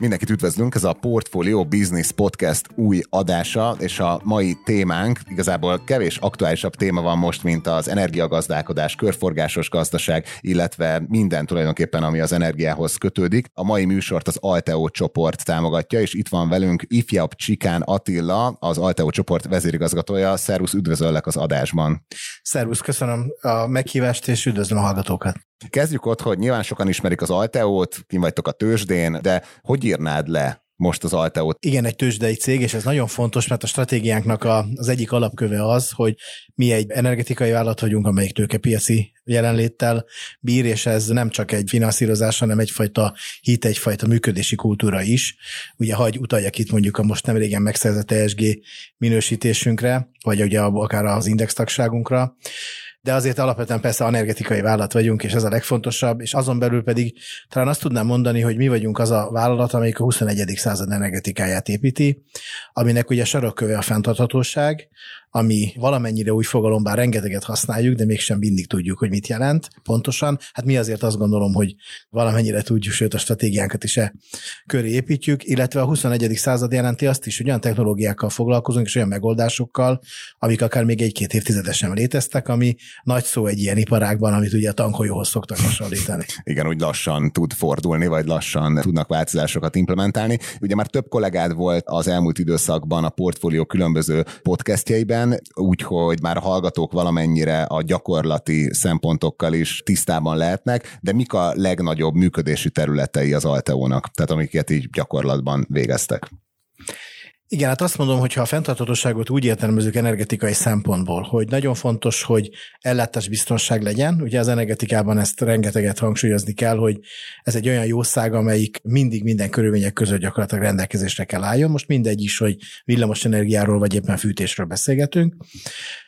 Mindenkit üdvözlünk, ez a Portfolio Business Podcast új adása, és a mai témánk igazából kevés aktuálisabb téma van most, mint az energiagazdálkodás, körforgásos gazdaság, illetve minden tulajdonképpen, ami az energiához kötődik. A mai műsort az Alteo csoport támogatja, és itt van velünk ifjabb Csikán Attila, az Alteo csoport vezérigazgatója. Szervusz, üdvözöllek az adásban. Szervusz, köszönöm a meghívást, és üdvözlöm a hallgatókat. Kezdjük ott, hogy nyilván sokan ismerik az Alteót, kim vagytok a tőzsdén, de hogy írnád le most az Alteót? Igen, egy tőzsdei cég, és ez nagyon fontos, mert a stratégiánknak a, az egyik alapköve az, hogy mi egy energetikai vállalat vagyunk, amelyik tőkepiaci jelenléttel bír, és ez nem csak egy finanszírozás, hanem egyfajta hit, egyfajta működési kultúra is. Ugye hagy utaljak itt mondjuk a most nem régen megszerzett ESG minősítésünkre, vagy ugye akár az index tagságunkra de azért alapvetően persze energetikai vállalat vagyunk, és ez a legfontosabb, és azon belül pedig talán azt tudnám mondani, hogy mi vagyunk az a vállalat, amelyik a 21. század energetikáját építi, aminek ugye sarokköve a fenntarthatóság, ami valamennyire úgy fogalom, bár rengeteget használjuk, de mégsem mindig tudjuk, hogy mit jelent pontosan. Hát mi azért azt gondolom, hogy valamennyire tudjuk, sőt a stratégiánkat is e köré építjük, illetve a 21. század jelenti azt is, hogy olyan technológiákkal foglalkozunk, és olyan megoldásokkal, amik akár még egy-két évtizedesen léteztek, ami nagy szó egy ilyen iparágban, amit ugye a tankolyóhoz szoktak hasonlítani. Igen, úgy lassan tud fordulni, vagy lassan tudnak változásokat implementálni. Ugye már több kollégád volt az elmúlt időszakban a portfólió különböző podcastjeiben, szinten, úgyhogy már a hallgatók valamennyire a gyakorlati szempontokkal is tisztában lehetnek, de mik a legnagyobb működési területei az Alteónak, tehát amiket így gyakorlatban végeztek? Igen, hát azt mondom, hogy ha a fenntarthatóságot úgy értelmezzük energetikai szempontból, hogy nagyon fontos, hogy ellátásbiztonság legyen. Ugye az energetikában ezt rengeteget hangsúlyozni kell, hogy ez egy olyan jószág, amelyik mindig minden körülmények között gyakorlatilag rendelkezésre kell álljon. Most mindegy is, hogy villamos energiáról vagy éppen fűtésről beszélgetünk.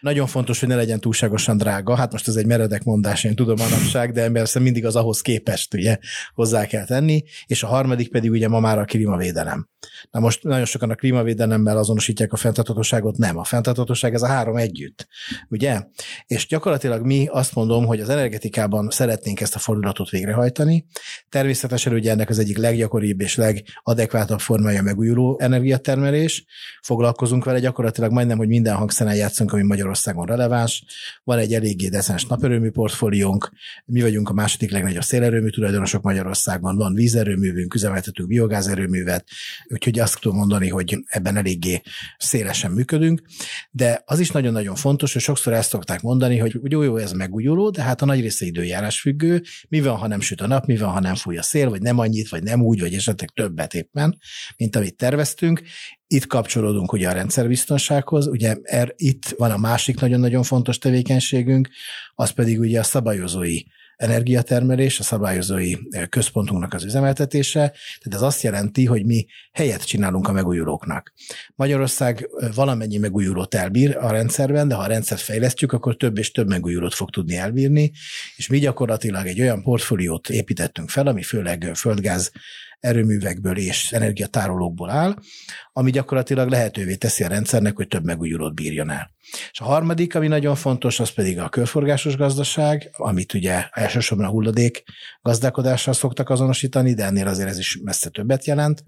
Nagyon fontos, hogy ne legyen túlságosan drága. Hát most ez egy meredek mondás, én tudom manapság, de persze mindig az ahhoz képest ugye hozzá kell tenni. És a harmadik pedig ugye ma már a klímavédelem. Na most nagyon sokan a klímavédelemmel azonosítják a fenntarthatóságot, nem. A fenntarthatóság ez a három együtt, ugye? És gyakorlatilag mi azt mondom, hogy az energetikában szeretnénk ezt a fordulatot végrehajtani. Természetesen ugye ennek az egyik leggyakoribb és legadekvátabb formája megújuló energiatermelés. Foglalkozunk vele gyakorlatilag majdnem, hogy minden hangszeren játszunk, ami Magyarországon releváns. Van egy eléggé decens naperőmű portfóliónk, mi vagyunk a második legnagyobb szélerőmű tulajdonosok Magyarországon, van vízerőművünk, üzemeltetünk biogázerőművet, úgyhogy azt tudom mondani, hogy ebben eléggé szélesen működünk, de az is nagyon-nagyon fontos, hogy sokszor ezt szokták mondani, hogy jó, jó, ez megújuló, de hát a nagy része időjárás függő, mi van, ha nem süt a nap, mi van, ha nem fúj a szél, vagy nem annyit, vagy nem úgy, vagy esetleg többet éppen, mint amit terveztünk, itt kapcsolódunk ugye a rendszerbiztonsághoz, ugye er, itt van a másik nagyon-nagyon fontos tevékenységünk, az pedig ugye a szabályozói energiatermelés, a szabályozói eh, központunknak az üzemeltetése, tehát ez azt jelenti, hogy mi helyet csinálunk a megújulóknak. Magyarország eh, valamennyi megújulót elbír a rendszerben, de ha a rendszert fejlesztjük, akkor több és több megújulót fog tudni elbírni, és mi gyakorlatilag egy olyan portfóliót építettünk fel, ami főleg földgáz erőművekből és energiatárolókból áll, ami gyakorlatilag lehetővé teszi a rendszernek, hogy több megújulót bírjon el. És a harmadik, ami nagyon fontos, az pedig a körforgásos gazdaság, amit ugye elsősorban a hulladék gazdálkodással szoktak azonosítani, de ennél azért ez is messze többet jelent,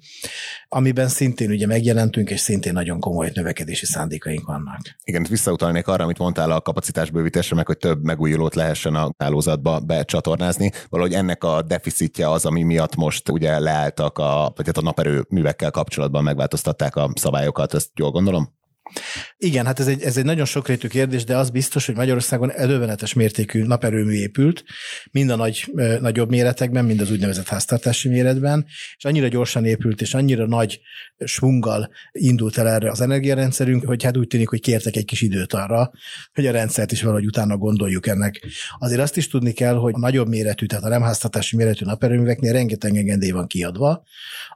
amiben szintén ugye megjelentünk, és szintén nagyon komoly növekedési szándékaink vannak. Igen, visszautalnék arra, amit mondtál a kapacitásbővítésre, meg hogy több megújulót lehessen a hálózatba becsatornázni. Valahogy ennek a deficitje az, ami miatt most ugye leálltak a, vagy hát a naperőművekkel kapcsolatban megváltoztatták a szabályokat, ezt jól gondolom? Igen, hát ez egy, ez egy nagyon sokrétű kérdés, de az biztos, hogy Magyarországon elővenetes mértékű naperőmű épült, mind a nagy, nagyobb méretekben, mind az úgynevezett háztartási méretben, és annyira gyorsan épült, és annyira nagy svunggal indult el erre az energiarendszerünk, hogy hát úgy tűnik, hogy kértek egy kis időt arra, hogy a rendszert is valahogy utána gondoljuk ennek. Azért azt is tudni kell, hogy a nagyobb méretű, tehát a nem háztartási méretű naperőműveknél rengeteg engedély van kiadva,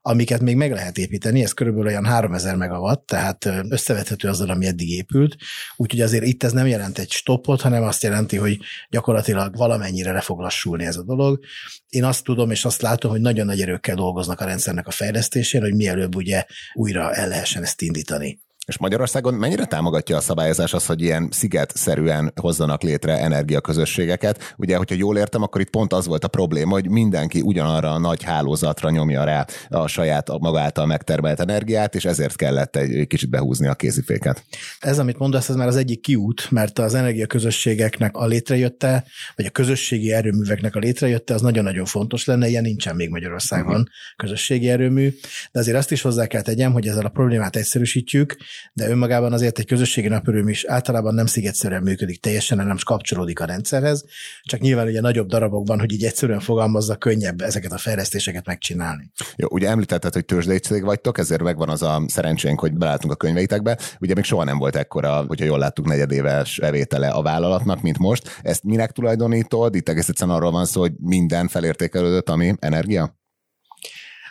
amiket még meg lehet építeni, ez körülbelül olyan 3000 megawatt, tehát összevethető összevethető azzal, ami eddig épült. Úgyhogy azért itt ez nem jelent egy stoppot, hanem azt jelenti, hogy gyakorlatilag valamennyire le fog lassulni ez a dolog. Én azt tudom, és azt látom, hogy nagyon nagy erőkkel dolgoznak a rendszernek a fejlesztésén, hogy mielőbb ugye újra el lehessen ezt indítani. És Magyarországon mennyire támogatja a szabályozás az, hogy ilyen sziget-szerűen hozzanak létre energiaközösségeket? Ugye, hogyha jól értem, akkor itt pont az volt a probléma, hogy mindenki ugyanarra a nagy hálózatra nyomja rá a saját a maga által megtermelt energiát, és ezért kellett egy kicsit behúzni a kéziféket. Ez, amit mondasz, ez már az egyik kiút, mert az energiaközösségeknek a létrejötte, vagy a közösségi erőműveknek a létrejötte, az nagyon-nagyon fontos lenne, ilyen nincsen még Magyarországon uh-huh. közösségi erőmű, de azért azt is hozzá kell tegyem, hogy ezzel a problémát egyszerűsítjük, de önmagában azért egy közösségi naperőm is általában nem szigetszerűen működik teljesen, hanem kapcsolódik a rendszerhez, csak nyilván ugye nagyobb darabokban, hogy így egyszerűen fogalmazza, könnyebb ezeket a fejlesztéseket megcsinálni. Jó, ugye említetted, hogy tőzsdei cég vagytok, ezért megvan az a szerencsénk, hogy belátunk a könyveitekbe. Ugye még soha nem volt ekkora, hogyha jól láttuk, negyedéves bevétele a vállalatnak, mint most. Ezt minek tulajdonítod? Itt egész egyszerűen arról van szó, hogy minden felértékelődött, ami energia?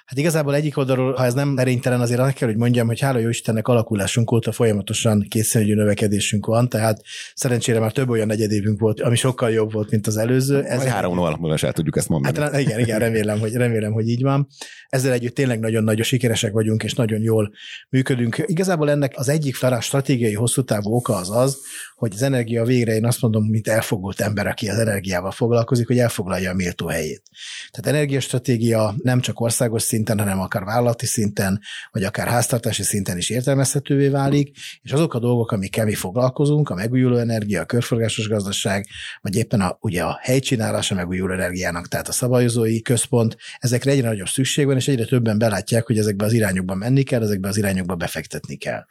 Hát igazából egyik oldalról, ha ez nem erénytelen, azért azt kell, hogy mondjam, hogy hála jó Istennek alakulásunk óta folyamatosan kétszerűgyű növekedésünk van, tehát szerencsére már több olyan negyedévünk volt, ami sokkal jobb volt, mint az előző. Ez Vagy három hónapban el tudjuk ezt mondani. Hát igen, igen, remélem, hogy, remélem, hogy így van. Ezzel együtt tényleg nagyon nagy sikeresek vagyunk, és nagyon jól működünk. Igazából ennek az egyik talán stratégiai hosszú távú oka az az, hogy az energia végre én azt mondom, mint elfogult ember, aki az energiával foglalkozik, hogy elfoglalja a méltó helyét. Tehát energiastratégia nem csak országos szinten, hanem akár vállalati szinten, vagy akár háztartási szinten is értelmezhetővé válik, és azok a dolgok, amikkel mi foglalkozunk, a megújuló energia, a körforgásos gazdaság, vagy éppen a, ugye a helycsinálás a megújuló energiának, tehát a szabályozói központ, ezekre egyre nagyobb szükség van, és egyre többen belátják, hogy ezekbe az irányokba menni kell, ezekbe az irányokba befektetni kell.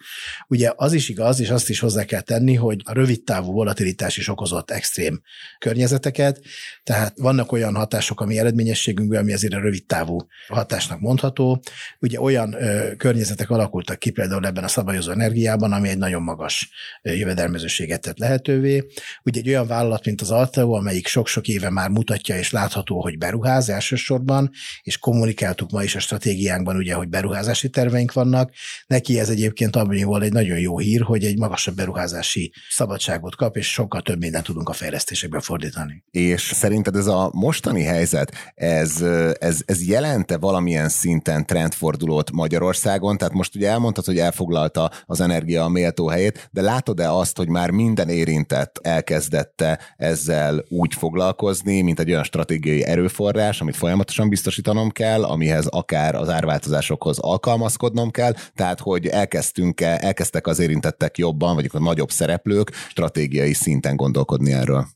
Ugye az is igaz, és azt is hozzá kell tenni, hogy a rövid távú volatilitás is okozott extrém környezeteket, tehát vannak olyan hatások, ami eredményességünkben, ami azért a rövid távú hatásnak mondható. Ugye olyan ö, környezetek alakultak ki például ebben a szabályozó energiában, ami egy nagyon magas jövedelmezőséget tett lehetővé. Ugye egy olyan vállalat, mint az Alteo, amelyik sok-sok éve már mutatja és látható, hogy beruház elsősorban, és kommunikáltuk ma is a stratégiánkban, ugye, hogy beruházási terveink vannak. Neki ez egyébként abban egy nagyon jó hír, hogy egy magasabb beruházási szabadságot kap, és sokkal több mindent tudunk a fejlesztésekbe fordítani. És szerinted ez a mostani helyzet, ez, ez, ez jelente valamilyen szinten trendfordulót Magyarországon? Tehát most ugye elmondtad, hogy elfoglalta az energia a méltó helyét, de látod-e azt, hogy már minden érintett elkezdette ezzel úgy foglalkozni, mint egy olyan stratégiai erőforrás, amit folyamatosan biztosítanom kell, amihez akár az árváltozásokhoz alkalmazkodnom kell, tehát hogy elkezdtünk -e, elkezdtek az érintettek jobban, vagy a nagyobb szereplők stratégiai szinten gondolkodni erről.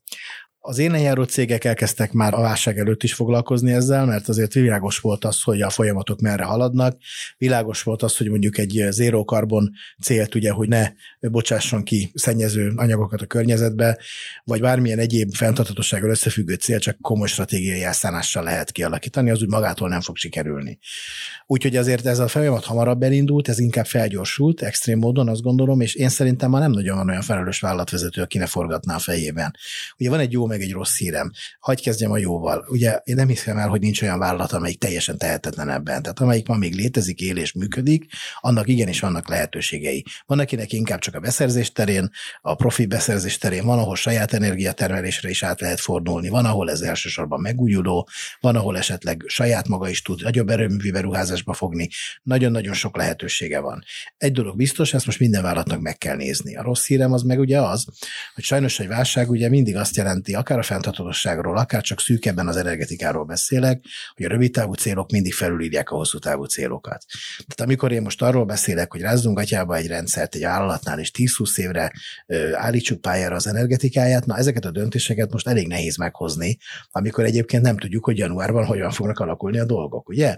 Az én járó cégek elkezdtek már a válság előtt is foglalkozni ezzel, mert azért világos volt az, hogy a folyamatok merre haladnak. Világos volt az, hogy mondjuk egy zéró karbon célt, ugye, hogy ne bocsásson ki szennyező anyagokat a környezetbe, vagy bármilyen egyéb fenntarthatósággal összefüggő cél csak komoly stratégiai elszánással lehet kialakítani, az úgy magától nem fog sikerülni. Úgyhogy azért ez a folyamat hamarabb elindult, ez inkább felgyorsult, extrém módon azt gondolom, és én szerintem már nem nagyon van olyan felelős vállalatvezető, aki ne forgatná a fejében. Ugye van egy jó egy rossz hírem. Hagy kezdjem a jóval. Ugye én nem hiszem el, hogy nincs olyan vállalat, amelyik teljesen tehetetlen ebben. Tehát amelyik ma még létezik, él és működik, annak igenis vannak lehetőségei. Van, akinek inkább csak a beszerzés terén, a profi beszerzés terén, van, ahol saját energiatermelésre is át lehet fordulni, van, ahol ez elsősorban megújuló, van, ahol esetleg saját maga is tud nagyobb erőművi beruházásba fogni. Nagyon-nagyon sok lehetősége van. Egy dolog biztos, ezt most minden vállalatnak meg kell nézni. A rossz hírem az meg ugye az, hogy sajnos egy válság ugye mindig azt jelenti, akár a fenntarthatóságról, akár csak szűkebben az energetikáról beszélek, hogy a rövid távú célok mindig felülírják a hosszú távú célokat. Tehát amikor én most arról beszélek, hogy rázzunk atyába egy rendszert egy vállalatnál, és 10-20 évre ö, állítsuk pályára az energetikáját, na ezeket a döntéseket most elég nehéz meghozni, amikor egyébként nem tudjuk, hogy januárban hogyan fognak alakulni a dolgok, ugye?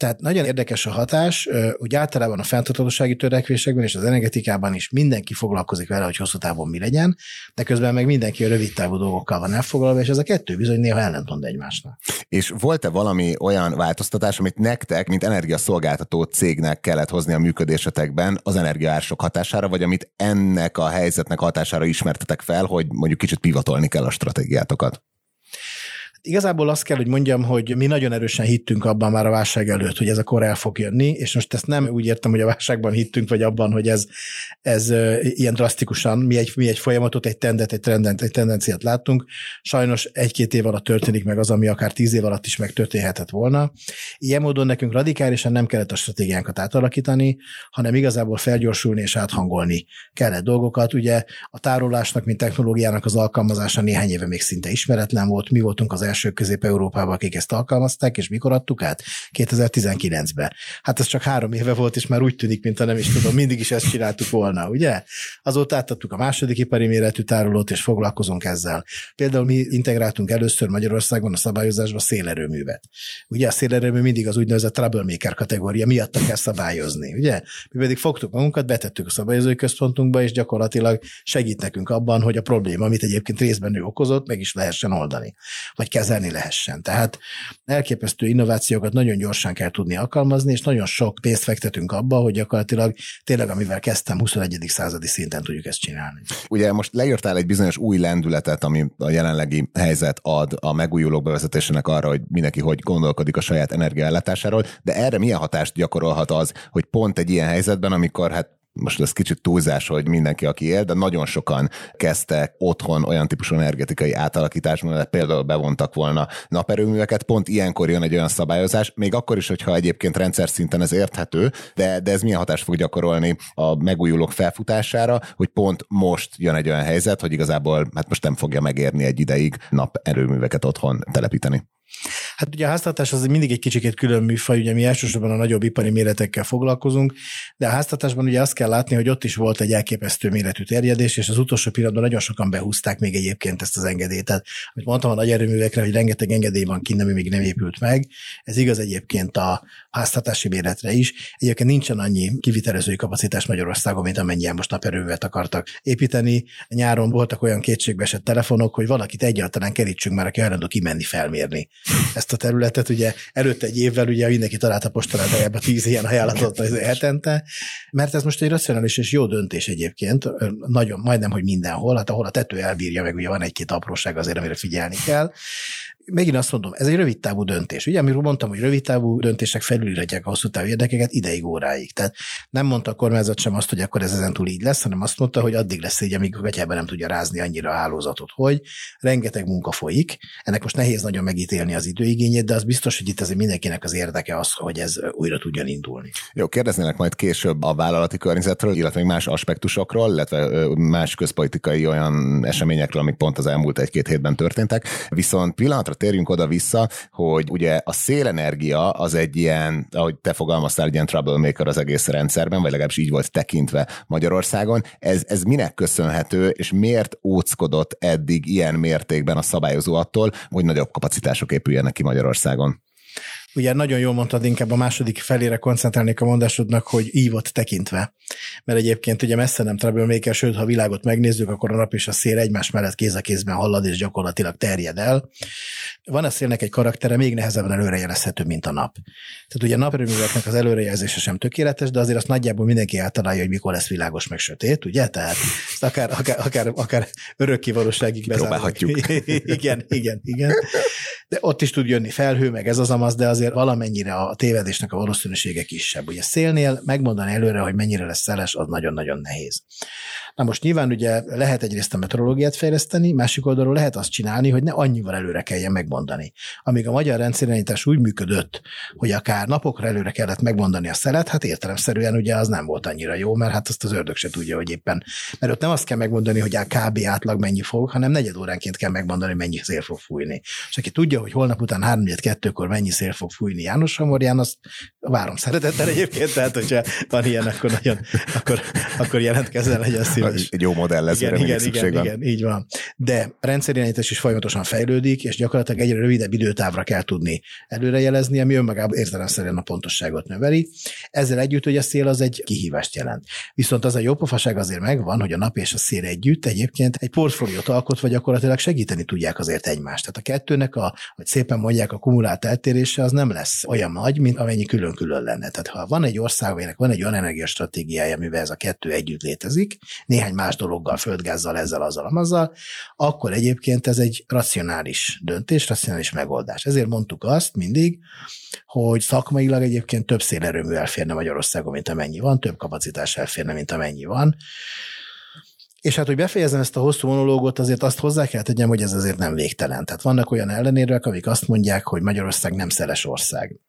Tehát nagyon érdekes a hatás, hogy általában a fenntarthatósági törekvésekben és az energetikában is mindenki foglalkozik vele, hogy hosszú távon mi legyen, de közben meg mindenki a rövid távú dolgokkal van elfoglalva, és ez a kettő bizony néha ellentmond egymásnak. És volt-e valami olyan változtatás, amit nektek, mint energiaszolgáltató cégnek kellett hozni a működésetekben az energiaársok hatására, vagy amit ennek a helyzetnek hatására ismertetek fel, hogy mondjuk kicsit pivatolni kell a stratégiátokat? Igazából azt kell, hogy mondjam, hogy mi nagyon erősen hittünk abban már a válság előtt, hogy ez a kor el fog jönni, és most ezt nem úgy értem, hogy a válságban hittünk, vagy abban, hogy ez, ez ilyen drasztikusan, mi egy, mi egy folyamatot, egy tendet, egy, trendent, egy tendenciát láttunk. Sajnos egy-két év alatt történik meg az, ami akár tíz év alatt is megtörténhetett volna. Ilyen módon nekünk radikálisan nem kellett a stratégiánkat átalakítani, hanem igazából felgyorsulni és áthangolni kellett dolgokat. Ugye a tárolásnak, mint technológiának az alkalmazása néhány éve még szinte ismeretlen volt. Mi voltunk az elsők Közép-Európában, akik ezt alkalmazták, és mikor adtuk át? 2019-ben. Hát ez csak három éve volt, és már úgy tűnik, mint nem is tudom, mindig is ezt csináltuk volna, ugye? Azóta átadtuk a második ipari méretű tárolót, és foglalkozunk ezzel. Például mi integráltunk először Magyarországon a szabályozásba szélerőművet. Ugye a szélerőmű mindig az úgynevezett troublemaker kategória miatt kell szabályozni, ugye? Mi pedig fogtuk magunkat, betettük a szabályozói központunkba, és gyakorlatilag segít nekünk abban, hogy a probléma, amit egyébként részben ő okozott, meg is lehessen oldani, vagy kezelni lehessen. Tehát elképesztő innovációkat nagyon gyorsan kell tudni alkalmazni, és nagyon sok pénzt fektetünk abba, hogy gyakorlatilag tényleg, amivel kezdtem, 21. századi szinten tudjuk ezt csinálni. Ugye most leírtál egy bizonyos új lendületet, ami a jelenlegi helyzet ad a megújulók bevezetésének arra, hogy mindenki hogy gondolkodik a saját energiaellátásáról, de erre milyen hatást gyakorolhat az, hogy pont egy ilyen helyzetben, amikor hát most ez kicsit túlzás, hogy mindenki, aki él, de nagyon sokan kezdtek otthon olyan típusú energetikai átalakításban, mert például bevontak volna naperőműveket, pont ilyenkor jön egy olyan szabályozás, még akkor is, hogyha egyébként rendszer szinten ez érthető, de, de ez milyen hatást fog gyakorolni a megújulók felfutására, hogy pont most jön egy olyan helyzet, hogy igazából hát most nem fogja megérni egy ideig naperőműveket otthon telepíteni. Hát ugye a háztartás az mindig egy kicsikét külön műfaj, ugye mi elsősorban a nagyobb ipari méretekkel foglalkozunk, de a háztartásban ugye azt kell látni, hogy ott is volt egy elképesztő méretű terjedés, és az utolsó pillanatban nagyon sokan behúzták még egyébként ezt az engedélyt. Tehát, amit mondtam a nagy erőművekre, hogy rengeteg engedély van kint, ami még nem épült meg. Ez igaz egyébként a háztartási méretre is. Egyébként nincsen annyi kivitelezői kapacitás Magyarországon, mint amennyien most naperőművet akartak építeni. Nyáron voltak olyan kétségbeesett telefonok, hogy valakit egyáltalán kerítsünk már, aki hajlandó kimenni felmérni ezt a területet. Ugye előtte egy évvel ugye mindenki talált a postaládájába tíz ilyen ajánlatot az hetente, mert ez most egy racionális és jó döntés egyébként, nagyon, majdnem, hogy mindenhol, hát ahol a tető elbírja, meg ugye van egy-két apróság azért, amire figyelni kell, megint azt mondom, ez egy rövid távú döntés. Ugye, amiről mondtam, hogy rövid távú döntések felülírhatják a hosszú távú érdekeket ideig, óráig. Tehát nem mondta a kormányzat sem azt, hogy akkor ez ezentúl így lesz, hanem azt mondta, hogy addig lesz így, amíg a nem tudja rázni annyira a hálózatot, hogy rengeteg munka folyik. Ennek most nehéz nagyon megítélni az időigényét, de az biztos, hogy itt azért mindenkinek az érdeke az, hogy ez újra tudjon indulni. Jó, kérdeznének majd később a vállalati környezetről, illetve még más aspektusokról, illetve más közpolitikai olyan eseményekről, amik pont az elmúlt egy-két hétben történtek. Viszont pillanatra térjünk oda-vissza, hogy ugye a szélenergia az egy ilyen, ahogy te fogalmaztál, egy ilyen troublemaker az egész rendszerben, vagy legalábbis így volt tekintve Magyarországon. Ez, ez minek köszönhető, és miért óckodott eddig ilyen mértékben a szabályozó attól, hogy nagyobb kapacitások épüljenek ki Magyarországon? Ugye nagyon jól mondtad, inkább a második felére koncentrálnék a mondásodnak, hogy ívott tekintve. Mert egyébként ugye messze nem troublemaker, sőt, ha a világot megnézzük, akkor a nap és a szél egymás mellett kéz a kézben hallad, és gyakorlatilag terjed el. Van a szélnek egy karaktere, még nehezebben előrejelezhető, mint a nap. Tehát ugye a naperőműveknek az előrejelzése sem tökéletes, de azért azt nagyjából mindenki általálja, hogy mikor lesz világos meg sötét, ugye? Tehát ezt akár, akár, akár, akár örökké valóságig bezárhatjuk. igen, igen, igen. De ott is tud jönni felhő, meg ez az amaz, de azért valamennyire a tévedésnek a valószínűsége kisebb. Ugye szélnél megmondani előre, hogy mennyire lesz szeles, az nagyon-nagyon nehéz. Na most nyilván ugye lehet egyrészt a meteorológiát fejleszteni, másik oldalról lehet azt csinálni, hogy ne annyival előre kelljen megmondani. Amíg a magyar rendszerirányítás úgy működött, hogy akár napokra előre kellett megmondani a szelet, hát értelemszerűen ugye az nem volt annyira jó, mert hát azt az ördög se tudja, hogy éppen. Mert ott nem azt kell megmondani, hogy a kb. átlag mennyi fog, hanem negyed óránként kell megmondani, mennyi szél fog fújni. És aki tudja, hogy holnap után 3 kettőkor mennyi szél fog fújni János Hamorján, azt várom szeretettel egyébként, tehát hogyha van ilyen, akkor nagyon, akkor, akkor jelentkezzen, legyen szíves. Egy jó modell lesz, igen, igen, igen, van. igen, így van. De rendszerirányítás is folyamatosan fejlődik, és gyakorlatilag egyre rövidebb időtávra kell tudni előrejelezni, ami önmagában értelemszerűen a pontosságot növeli. Ezzel együtt, hogy a szél az egy kihívást jelent. Viszont az a jó pofaság azért megvan, hogy a nap és a szél együtt egyébként egy portfóliót alkotva gyakorlatilag segíteni tudják azért egymást. Tehát a kettőnek a, hogy szépen mondják, a kumulált eltérése az nem lesz olyan nagy, mint amennyi külön-külön lenne. Tehát ha van egy ország, van egy olyan energiastratégiája, mivel ez a kettő együtt létezik, néhány más dologgal, földgázzal, ezzel, azzal, azzal, akkor egyébként ez egy racionális döntés, racionális megoldás. Ezért mondtuk azt mindig, hogy szakmailag egyébként több szélerőmű elférne Magyarországon, mint amennyi van, több kapacitás elférne, mint amennyi van. És hát, hogy befejezem ezt a hosszú monológot, azért azt hozzá kell tegyem, hogy ez azért nem végtelen. Tehát vannak olyan ellenérvek, amik azt mondják, hogy Magyarország nem szeles ország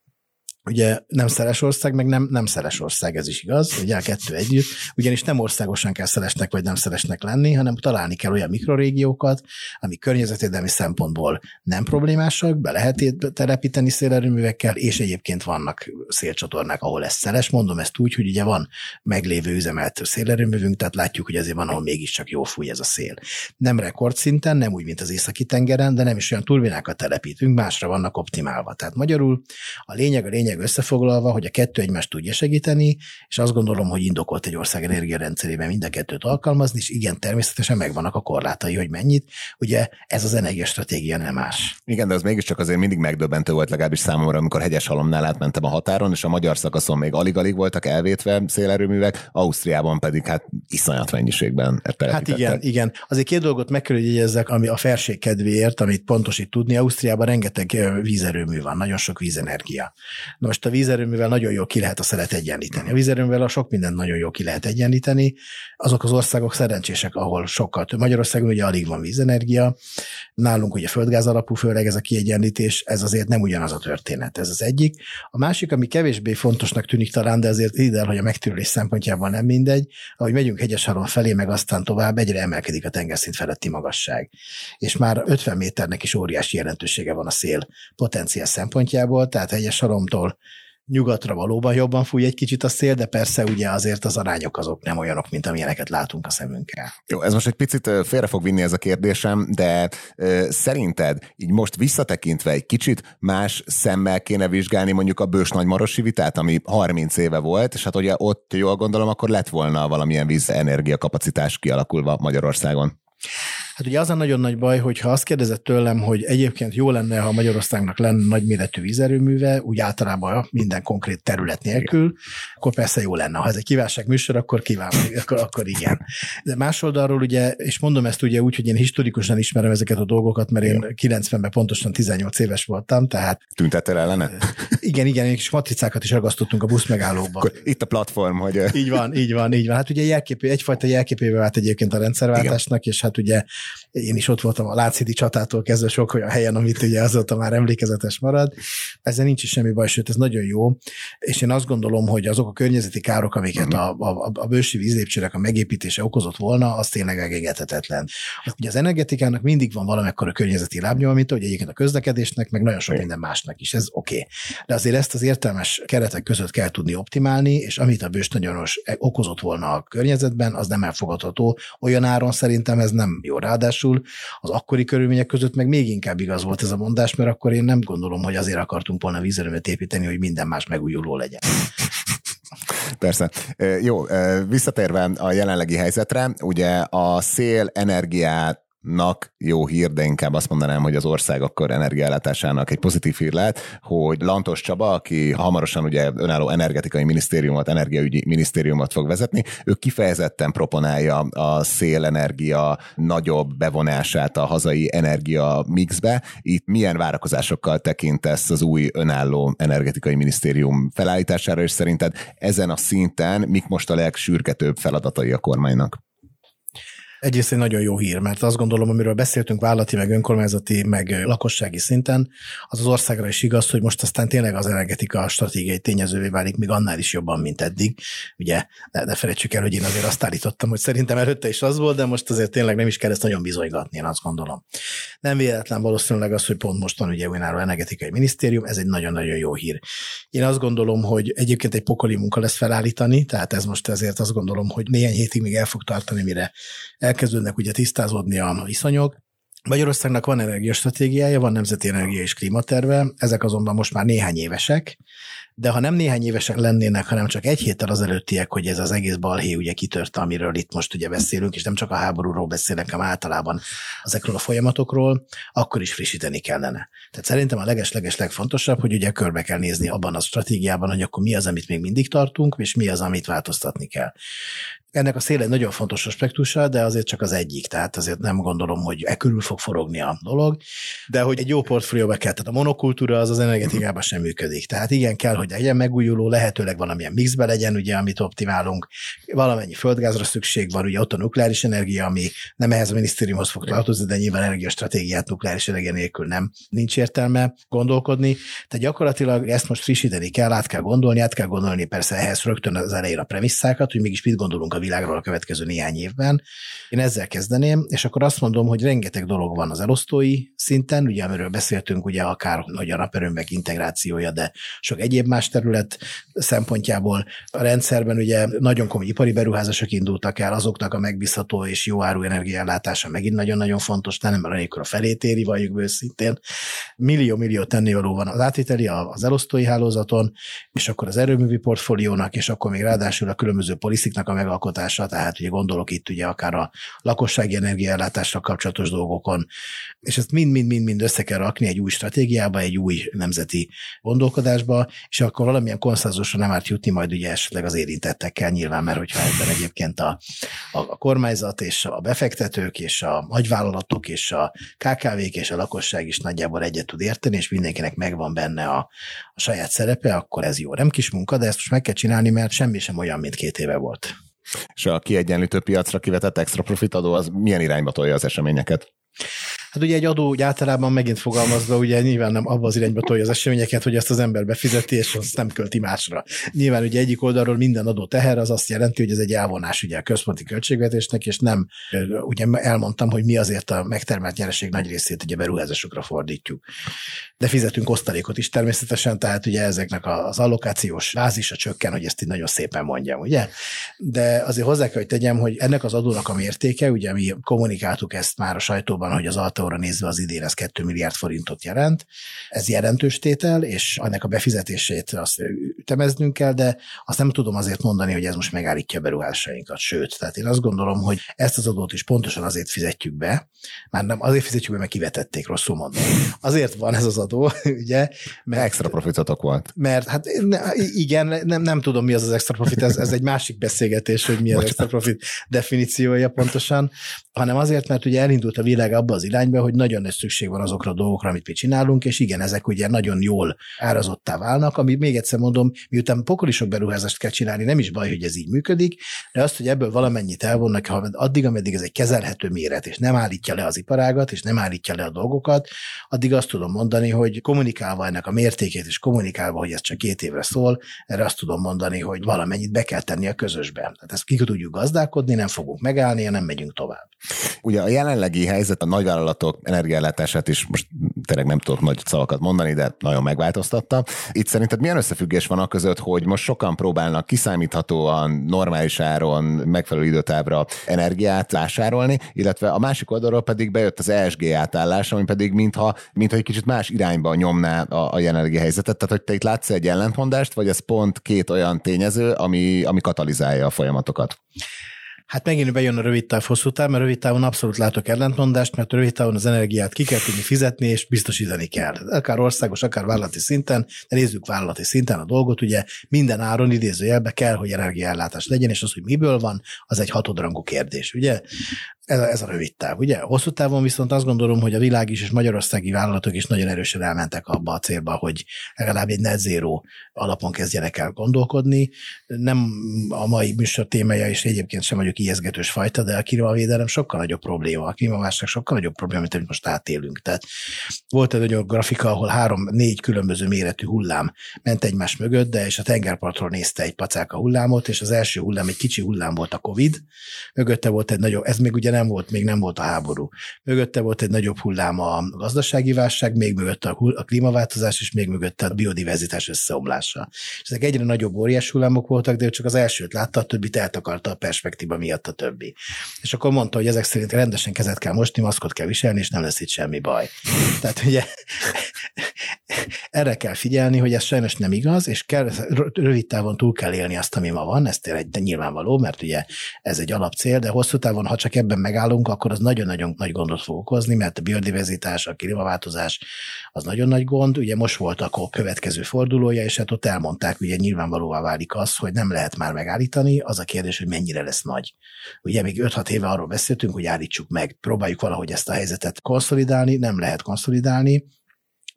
ugye nem szeles ország, meg nem, nem szeles ország, ez is igaz, ugye a kettő együtt, ugyanis nem országosan kell szelesnek vagy nem szelesnek lenni, hanem találni kell olyan mikrorégiókat, ami környezetvédelmi szempontból nem problémásak, be lehet telepíteni szélerőművekkel, és egyébként vannak szélcsatornák, ahol ez szeles. Mondom ezt úgy, hogy ugye van meglévő üzemelt szélerőművünk, tehát látjuk, hogy azért van, ahol mégiscsak jó fúj ez a szél. Nem rekordszinten, nem úgy, mint az északi tengeren, de nem is olyan turbinákat telepítünk, másra vannak optimálva. Tehát magyarul a lényeg, a lényeg lényeg összefoglalva, hogy a kettő egymást tudja segíteni, és azt gondolom, hogy indokolt egy ország energiarendszerében mind a kettőt alkalmazni, és igen, természetesen megvannak a korlátai, hogy mennyit. Ugye ez az energiastratégia nem más. Igen, de az mégiscsak azért mindig megdöbbentő volt legalábbis számomra, amikor hegyes halomnál átmentem a határon, és a magyar szakaszon még alig-alig voltak elvétve szélerőművek, Ausztriában pedig hát iszonyat mennyiségben Hát igen, igen. Azért két dolgot meg kell, hogy jegyezzek, ami a felség kedvéért, amit pontosít tudni. Ausztriában rengeteg vízerőmű van, nagyon sok vízenergia. Na most a vízerőművel nagyon jól ki lehet a szeret egyenlíteni. A vízerőművel a sok mindent nagyon jól ki lehet egyenlíteni. Azok az országok szerencsések, ahol sokkal több. Magyarországon ugye alig van vízenergia, nálunk ugye földgáz alapú, főleg ez a kiegyenlítés, ez azért nem ugyanaz a történet. Ez az egyik. A másik, ami kevésbé fontosnak tűnik talán, de azért ide, hogy a megtérülés szempontjából nem mindegy, ahogy megyünk Hegyesharon felé, meg aztán tovább, egyre emelkedik a tengerszint feletti magasság. És már 50 méternek is óriási jelentősége van a szél potenciál szempontjából, tehát Hegyesharomtól nyugatra valóban jobban fúj egy kicsit a szél, de persze ugye azért az arányok azok nem olyanok, mint amilyeneket látunk a szemünkkel. Jó, ez most egy picit félre fog vinni ez a kérdésem, de ö, szerinted így most visszatekintve egy kicsit más szemmel kéne vizsgálni mondjuk a Bős Nagymarosi vitát, ami 30 éve volt, és hát ugye ott jól gondolom, akkor lett volna valamilyen vízenergia kapacitás kialakulva Magyarországon. Hát ugye az a nagyon nagy baj, hogy ha azt kérdezett tőlem, hogy egyébként jó lenne, ha Magyarországnak lenne nagyméretű vízerőműve, úgy általában minden konkrét terület nélkül, akkor persze jó lenne. Ha ez egy kívánság műsor, akkor kíván, akkor, akkor igen. De más oldalról ugye, és mondom ezt ugye úgy, hogy én historikusan ismerem ezeket a dolgokat, mert én 90-ben pontosan 18 éves voltam, tehát... Tüntettél ellene? Igen, igen, és matricákat is ragasztottunk a buszmegállóba. Akkor itt a platform, hogy... Így van, így van, így van. Hát ugye jelképé, egyfajta jelképével vált egyébként a rendszerváltásnak, igen. és hát ugye én is ott voltam a Lácidi csatától kezdve sok olyan helyen, amit ugye azóta már emlékezetes marad. Ezzel nincs is semmi baj, sőt, ez nagyon jó. És én azt gondolom, hogy azok a környezeti károk, amiket mhm. a, a, a bősi vízlépcsőnek a megépítése okozott volna, az tényleg megengedhetetlen. Ugye az energetikának mindig van valamekkor a környezeti lábnyoma, mint hogy egyébként a közlekedésnek, meg nagyon sok minden másnak is. Ez oké. Okay. De azért ezt az értelmes keretek között kell tudni optimálni, és amit a bős nagyon okozott volna a környezetben, az nem elfogadható. Olyan áron szerintem ez nem jó. Ráadásul az akkori körülmények között meg még inkább igaz volt ez a mondás, mert akkor én nem gondolom, hogy azért akartunk volna vízerőmet építeni, hogy minden más megújuló legyen. Persze. Jó, visszatérve a jelenlegi helyzetre, ugye a szél energiát nak jó hír, de inkább azt mondanám, hogy az ország akkor energiállátásának egy pozitív hír lehet, hogy Lantos Csaba, aki hamarosan ugye önálló energetikai minisztériumot, energiaügyi minisztériumot fog vezetni, ő kifejezetten proponálja a szélenergia nagyobb bevonását a hazai energia mixbe. Itt milyen várakozásokkal tekintesz az új önálló energetikai minisztérium felállítására, és szerinted ezen a szinten mik most a legsürgetőbb feladatai a kormánynak? Egyrészt egy nagyon jó hír, mert azt gondolom, amiről beszéltünk vállalati, meg önkormányzati, meg lakossági szinten, az az országra is igaz, hogy most aztán tényleg az energetika stratégiai tényezővé válik, még annál is jobban, mint eddig. Ugye, ne, ne felejtsük el, hogy én azért azt állítottam, hogy szerintem előtte is az volt, de most azért tényleg nem is kell ezt nagyon bizonygatni, én azt gondolom. Nem véletlen valószínűleg az, hogy pont most van ugye önálló energetikai minisztérium, ez egy nagyon-nagyon jó hír. Én azt gondolom, hogy egyébként egy pokoli munka lesz felállítani, tehát ez most ezért azt gondolom, hogy néhány hétig még el fog tartani, mire elkezdődnek ugye tisztázódni a viszonyok. Magyarországnak van energiastratégiája, van nemzeti energia és klímaterve, ezek azonban most már néhány évesek, de ha nem néhány évesek lennének, hanem csak egy héttel az előttiek, hogy ez az egész balhé ugye kitört, amiről itt most ugye beszélünk, és nem csak a háborúról beszélnek, hanem általában ezekről a folyamatokról, akkor is frissíteni kellene. Tehát szerintem a leges-leges legfontosabb, hogy ugye körbe kell nézni abban a stratégiában, hogy akkor mi az, amit még mindig tartunk, és mi az, amit változtatni kell. Ennek a széle nagyon fontos aspektusa, de azért csak az egyik, tehát azért nem gondolom, hogy e körül fog forogni a dolog, de hogy egy jó portfólióba kell, tehát a monokultúra az az energetikában sem működik. Tehát igen, kell, hogy legyen megújuló, lehetőleg valamilyen mixbe legyen, ugye, amit optimálunk, valamennyi földgázra szükség van, ugye ott a nukleáris energia, ami nem ehhez a minisztériumhoz fog tartozni, de nyilván energiastratégiát nukleáris energia nélkül nem nincs értelme gondolkodni. Tehát gyakorlatilag ezt most frissíteni kell, át kell gondolni, át kell gondolni persze ehhez rögtön az elején a premisszákat, hogy mégis mit gondolunk a világról a következő néhány évben. Én ezzel kezdeném, és akkor azt mondom, hogy rengeteg dolog van az elosztói szinten, ugye amiről beszéltünk, ugye akár hogy a naperőmek integrációja, de sok egyéb más terület szempontjából a rendszerben ugye nagyon komoly ipari beruházások indultak el, azoknak a megbízható és jó áru energiállátása megint nagyon-nagyon fontos, nem mert a felét éri, valljuk őszintén. Millió-millió tennivaló van az átviteli, az elosztói hálózaton, és akkor az erőművi portfóliónak, és akkor még ráadásul a különböző polisziknak a megalkotása alkotása, tehát ugye gondolok itt ugye akár a lakossági energiállátásra kapcsolatos dolgokon, és ezt mind-mind-mind össze kell rakni egy új stratégiába, egy új nemzeti gondolkodásba, és akkor valamilyen konszenzusra nem árt jutni majd ugye esetleg az érintettekkel nyilván, mert hogyha ebben egyébként a, a, a kormányzat és a befektetők és a nagyvállalatok és a KKV-k és a lakosság is nagyjából egyet tud érteni, és mindenkinek megvan benne a, a saját szerepe, akkor ez jó. Nem kis munka, de ezt most meg kell csinálni, mert semmi sem olyan, mint két éve volt. És a kiegyenlítő piacra kivetett extra profit adó az milyen irányba tolja az eseményeket? Hát ugye egy adó úgy általában megint fogalmazva, ugye nyilván nem abba az irányba tolja az eseményeket, hogy ezt az ember befizeti, és azt nem költi másra. Nyilván ugye egyik oldalról minden adó teher, az azt jelenti, hogy ez egy elvonás ugye a központi költségvetésnek, és nem, ugye elmondtam, hogy mi azért a megtermelt nyereség nagy részét ugye beruházásokra fordítjuk. De fizetünk osztalékot is természetesen, tehát ugye ezeknek az allokációs bázisa csökken, hogy ezt így nagyon szépen mondjam, ugye? De azért hozzá kell, hogy tegyem, hogy ennek az adónak a mértéke, ugye mi kommunikáltuk ezt már a sajtóban, hogy az Altaóra nézve az idén ez 2 milliárd forintot jelent. Ez jelentős tétel, és ennek a befizetését azt ütemeznünk kell, de azt nem tudom azért mondani, hogy ez most megállítja a beruhásainkat. Sőt, tehát én azt gondolom, hogy ezt az adót is pontosan azért fizetjük be, már nem azért fizetjük be, mert kivetették, rosszul mondom. Azért van ez az adó, ugye? Mert, extra profitotok volt. Mert hát igen, nem, nem tudom, mi az az extra profit, ez, ez egy másik beszélgetés, hogy mi az extra profit definíciója pontosan, hanem azért, mert ugye elindult a világ abba az irányba, hogy nagyon nagy szükség van azokra a dolgokra, amit mi csinálunk, és igen, ezek ugye nagyon jól árazottá válnak, ami még egyszer mondom, miután pokoli sok beruházást kell csinálni, nem is baj, hogy ez így működik, de azt, hogy ebből valamennyit elvonnak, ha addig, ameddig ez egy kezelhető méret, és nem állítja le az iparágat, és nem állítja le a dolgokat, addig azt tudom mondani, hogy kommunikálva ennek a mértékét, és kommunikálva, hogy ez csak két évre szól, erre azt tudom mondani, hogy valamennyit be kell tenni a közösbe. Tehát ezt ki tudjuk gazdálkodni, nem fogunk megállni, nem megyünk tovább. Ugye a jelenlegi helyzet a nagyvállalatok energiállátását is most tényleg nem tudok nagy szavakat mondani, de nagyon megváltoztatta. Itt szerinted milyen összefüggés van a között, hogy most sokan próbálnak kiszámíthatóan, normális áron, megfelelő időtávra energiát vásárolni, illetve a másik oldalról pedig bejött az ESG átállás, ami pedig mintha, mintha egy kicsit más irányba nyomná a, a jelenlegi helyzetet. Tehát, hogy te itt látsz egy ellentmondást, vagy ez pont két olyan tényező, ami, ami katalizálja a folyamatokat? Hát megint bejön a rövid táv, hosszú táv, mert rövid távon abszolút látok ellentmondást, mert rövid távon az energiát ki kell tudni fizetni, és biztosítani kell. Akár országos, akár vállalati szinten, de nézzük vállalati szinten a dolgot, ugye minden áron idézőjelbe kell, hogy energiaellátás legyen, és az, hogy miből van, az egy hatodrangú kérdés, ugye? Ez a, ez a rövid táv. Ugye? Hosszú távon viszont azt gondolom, hogy a világ is és magyarországi vállalatok is nagyon erősen elmentek abba a célba, hogy legalább egy net zero alapon kezdjenek el gondolkodni. Nem a mai műsor témája, és egyébként sem vagyok ijeszgetős fajta, de a klímavédelem sokkal nagyobb probléma. A klímaválság sokkal nagyobb probléma, mint amit most átélünk. Tehát volt egy nagyon grafika, ahol három-négy különböző méretű hullám ment egymás mögött, de és a tengerpartról nézte egy pacáka hullámot, és az első hullám egy kicsi hullám volt a Covid, mögötte volt egy nagyobb, ez még ugye nem volt, még nem volt a háború. Mögötte volt egy nagyobb hullám a gazdasági válság, még mögötte a, a klímaváltozás, és még mögötte a biodiverzitás összeomlása. És ezek egyre nagyobb óriás hullámok voltak, de ő csak az elsőt látta, a többit eltakarta a perspektíva miatt a többi. És akkor mondta, hogy ezek szerint rendesen kezet kell mosni, maszkot kell viselni, és nem lesz itt semmi baj. Tehát ugye erre kell figyelni, hogy ez sajnos nem igaz, és kell, rövid távon túl kell élni azt, ami ma van, ez tényleg nyilvánvaló, mert ugye ez egy alapcél, de hosszú távon, ha csak ebben megállunk, akkor az nagyon-nagyon nagy gondot fog okozni, mert a biodiverzitás, a klímaváltozás az nagyon nagy gond. Ugye most volt a következő fordulója, és hát ott elmondták, ugye nyilvánvalóvá válik az, hogy nem lehet már megállítani, az a kérdés, hogy mennyire lesz nagy. Ugye még 5-6 éve arról beszéltünk, hogy állítsuk meg, próbáljuk valahogy ezt a helyzetet konszolidálni, nem lehet konszolidálni,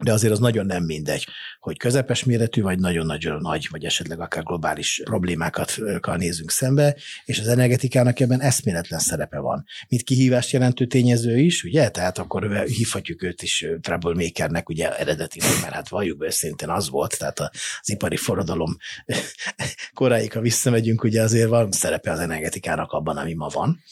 de azért az nagyon nem mindegy, hogy közepes méretű, vagy nagyon-nagyon nagy, vagy esetleg akár globális problémákat nézünk szembe, és az energetikának ebben eszméletlen szerepe van. Mint kihívást jelentő tényező is, ugye? Tehát akkor hívhatjuk őt is troublemakernek, ugye eredetileg, mert hát valljuk be őszintén az volt, tehát az ipari forradalom koráig, ha visszamegyünk, ugye azért van szerepe az energetikának abban, ami ma van.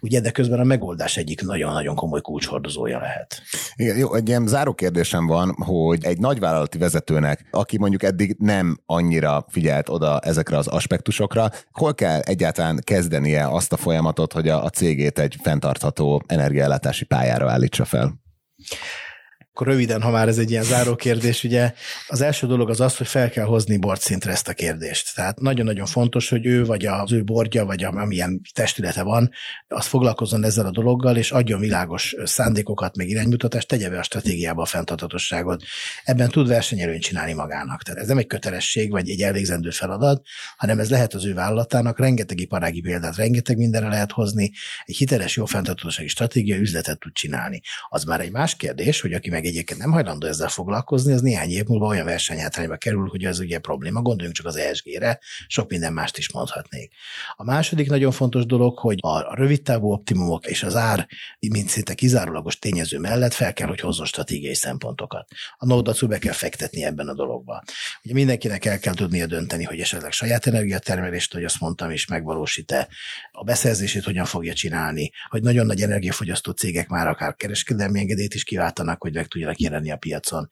Ugye, de közben a megoldás egyik nagyon-nagyon komoly kulcshordozója lehet. Igen, jó, egy ilyen záró kérdésem van, hogy egy nagyvállalati vezetőnek, aki mondjuk eddig nem annyira figyelt oda ezekre az aspektusokra, hol kell egyáltalán kezdenie azt a folyamatot, hogy a, cégét egy fenntartható energiaellátási pályára állítsa fel? Akkor röviden, ha már ez egy ilyen záró kérdés, ugye az első dolog az az, hogy fel kell hozni bordszintre ezt a kérdést. Tehát nagyon-nagyon fontos, hogy ő vagy az ő bordja, vagy amilyen testülete van, az foglalkozzon ezzel a dologgal, és adjon világos szándékokat, meg iránymutatást, tegye be a stratégiába a fenntartatosságot. Ebben tud versenyelőnyt csinálni magának. Tehát ez nem egy kötelesség, vagy egy elvégzendő feladat, hanem ez lehet az ő vállalatának, rengeteg iparági példát, rengeteg mindenre lehet hozni, egy hiteles, jó fenntartatósági stratégia üzletet tud csinálni. Az már egy más kérdés, hogy aki meg egyébként nem hajlandó ezzel foglalkozni, az néhány év múlva olyan versenyhátrányba kerül, hogy ez ugye probléma. Gondoljunk csak az ESG-re, sok minden mást is mondhatnék. A második nagyon fontos dolog, hogy a rövid távú optimumok és az ár, mint szinte kizárólagos tényező mellett fel kell, hogy hozzon stratégiai szempontokat. A nódacu be kell fektetni ebben a dologba. Ugye mindenkinek el kell tudnia dönteni, hogy esetleg saját energiatermelést, hogy azt mondtam is, megvalósít-e, a beszerzését hogyan fogja csinálni, hogy nagyon nagy energiafogyasztó cégek már akár kereskedelmi engedélyt is kiváltanak, hogy tudjanak jelenni a piacon.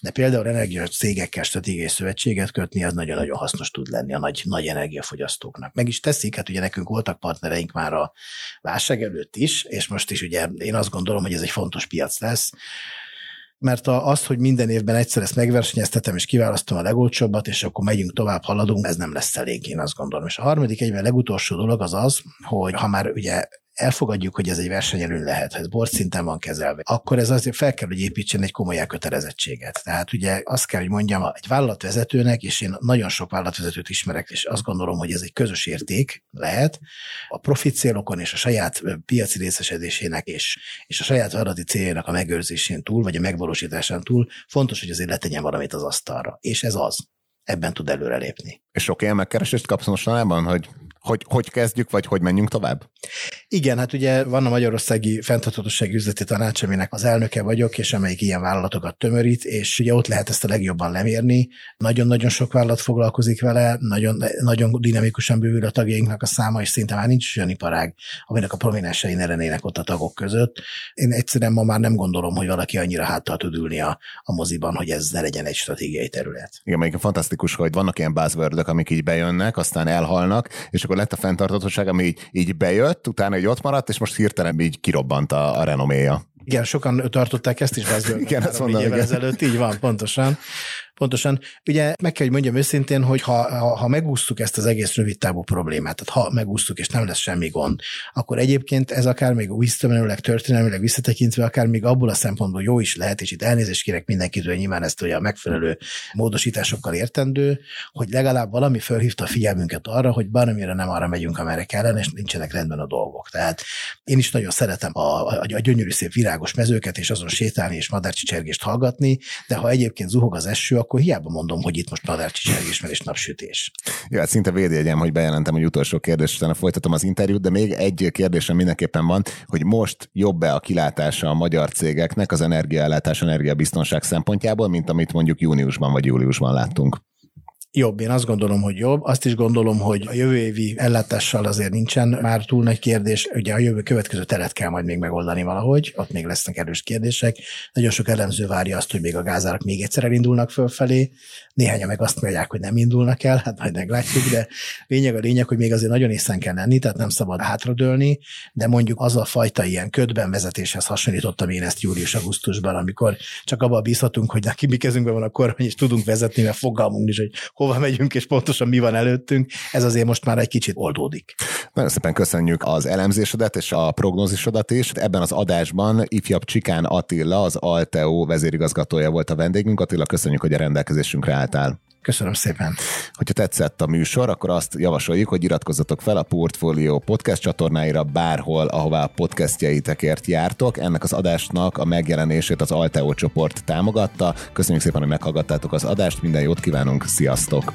De például energia cégekkel stratégiai szövetséget kötni, az nagyon-nagyon hasznos tud lenni a nagy, nagy energiafogyasztóknak. Meg is teszik, hát ugye nekünk voltak partnereink már a válság előtt is, és most is ugye én azt gondolom, hogy ez egy fontos piac lesz, mert az, hogy minden évben egyszer ezt megversenyeztetem, és kiválasztom a legolcsóbbat, és akkor megyünk tovább, haladunk, ez nem lesz elég, én azt gondolom. És a harmadik egyben legutolsó dolog az az, hogy ha már ugye elfogadjuk, hogy ez egy versenyelőny lehet, ha ez bordszinten van kezelve, akkor ez azért fel kell, hogy építsen egy komoly elkötelezettséget. Tehát ugye azt kell, hogy mondjam, egy vállalatvezetőnek, és én nagyon sok vállalatvezetőt ismerek, és azt gondolom, hogy ez egy közös érték lehet, a profit célokon és a saját piaci részesedésének és, és a saját vállalati céljának a megőrzésén túl, vagy a megvalósításán túl fontos, hogy azért letegyen valamit az asztalra. És ez az ebben tud előrelépni. És sok ilyen megkeresést kapsz mostanában, hogy hogy, hogy kezdjük, vagy hogy menjünk tovább? Igen, hát ugye van a Magyarországi Fenntarthatósági Üzleti Tanács, aminek az elnöke vagyok, és amelyik ilyen vállalatokat tömörít, és ugye ott lehet ezt a legjobban lemérni. Nagyon-nagyon sok vállalat foglalkozik vele, nagyon, nagyon dinamikusan bővül a tagjainknak a száma, és szinte már nincs olyan iparág, aminek a prominensei ne lennének ott a tagok között. Én egyszerűen ma már nem gondolom, hogy valaki annyira háttal tud ülni a, a moziban, hogy ez ne legyen egy stratégiai terület. Igen, még fantasztikus, hogy vannak ilyen buzzword amik így bejönnek, aztán elhalnak, és akkor lett a fenntartatóság, ami így, így bejött, utána egy ott maradt, és most hirtelen így kirobbant a, a renoméja. Igen, sokan tartották ezt is buzzword Igen, ezt mondom, igen. ezelőtt, így van, pontosan. Pontosan. Ugye meg kell, hogy mondjam őszintén, hogy ha, ha, ha megúsztuk ezt az egész rövid távú problémát, tehát ha megúsztuk, és nem lesz semmi gond, akkor egyébként ez akár még visszamenőleg, történelmileg visszatekintve, akár még abból a szempontból jó is lehet, és itt elnézést kérek mindenkitől, nyilván ezt ugye a megfelelő módosításokkal értendő, hogy legalább valami felhívta a figyelmünket arra, hogy bármire nem arra megyünk, amerre kellene, és nincsenek rendben a dolgok. Tehát én is nagyon szeretem a, a, a gyönyörű szép virágos mezőket, és azon sétálni és madárcsicsergést hallgatni, de ha egyébként zuhog az eső, akkor hiába mondom, hogy itt most madárcsicsergés és napsütés. Jó, hát szinte védjegyem, hogy bejelentem, hogy utolsó kérdés, utána folytatom az interjút, de még egy kérdésem mindenképpen van, hogy most jobb-e a kilátása a magyar cégeknek az energiaellátás, energiabiztonság szempontjából, mint amit mondjuk júniusban vagy júliusban láttunk? Jobb, én azt gondolom, hogy jobb. Azt is gondolom, hogy a jövő évi ellátással azért nincsen már túl nagy kérdés. Ugye a jövő következő teret kell majd még megoldani valahogy, ott még lesznek erős kérdések. Nagyon sok elemző várja azt, hogy még a gázárak még egyszer elindulnak fölfelé. Néhányan meg azt mondják, hogy nem indulnak el, hát majd meglátjuk, de lényeg a lényeg, hogy még azért nagyon észen kell lenni, tehát nem szabad hátradőlni, de mondjuk az a fajta ilyen ködben vezetéshez hasonlítottam én ezt július-augusztusban, amikor csak abban bízhatunk, hogy neki mi kezünkben van a kormány, és tudunk vezetni, mert fogalmunk is, hogy hova megyünk, és pontosan mi van előttünk, ez azért most már egy kicsit oldódik. Nagyon szépen köszönjük az elemzésedet és a prognózisodat is. Ebben az adásban ifjabb Csikán Attila, az Alteo vezérigazgatója volt a vendégünk. Attila, köszönjük, hogy a rendelkezésünkre álltál. Köszönöm szépen. Hogyha tetszett a műsor, akkor azt javasoljuk, hogy iratkozzatok fel a Portfolio podcast csatornáira bárhol, ahová a podcastjeitekért jártok. Ennek az adásnak a megjelenését az Alteo csoport támogatta. Köszönjük szépen, hogy meghallgattátok az adást, minden jót kívánunk, sziasztok!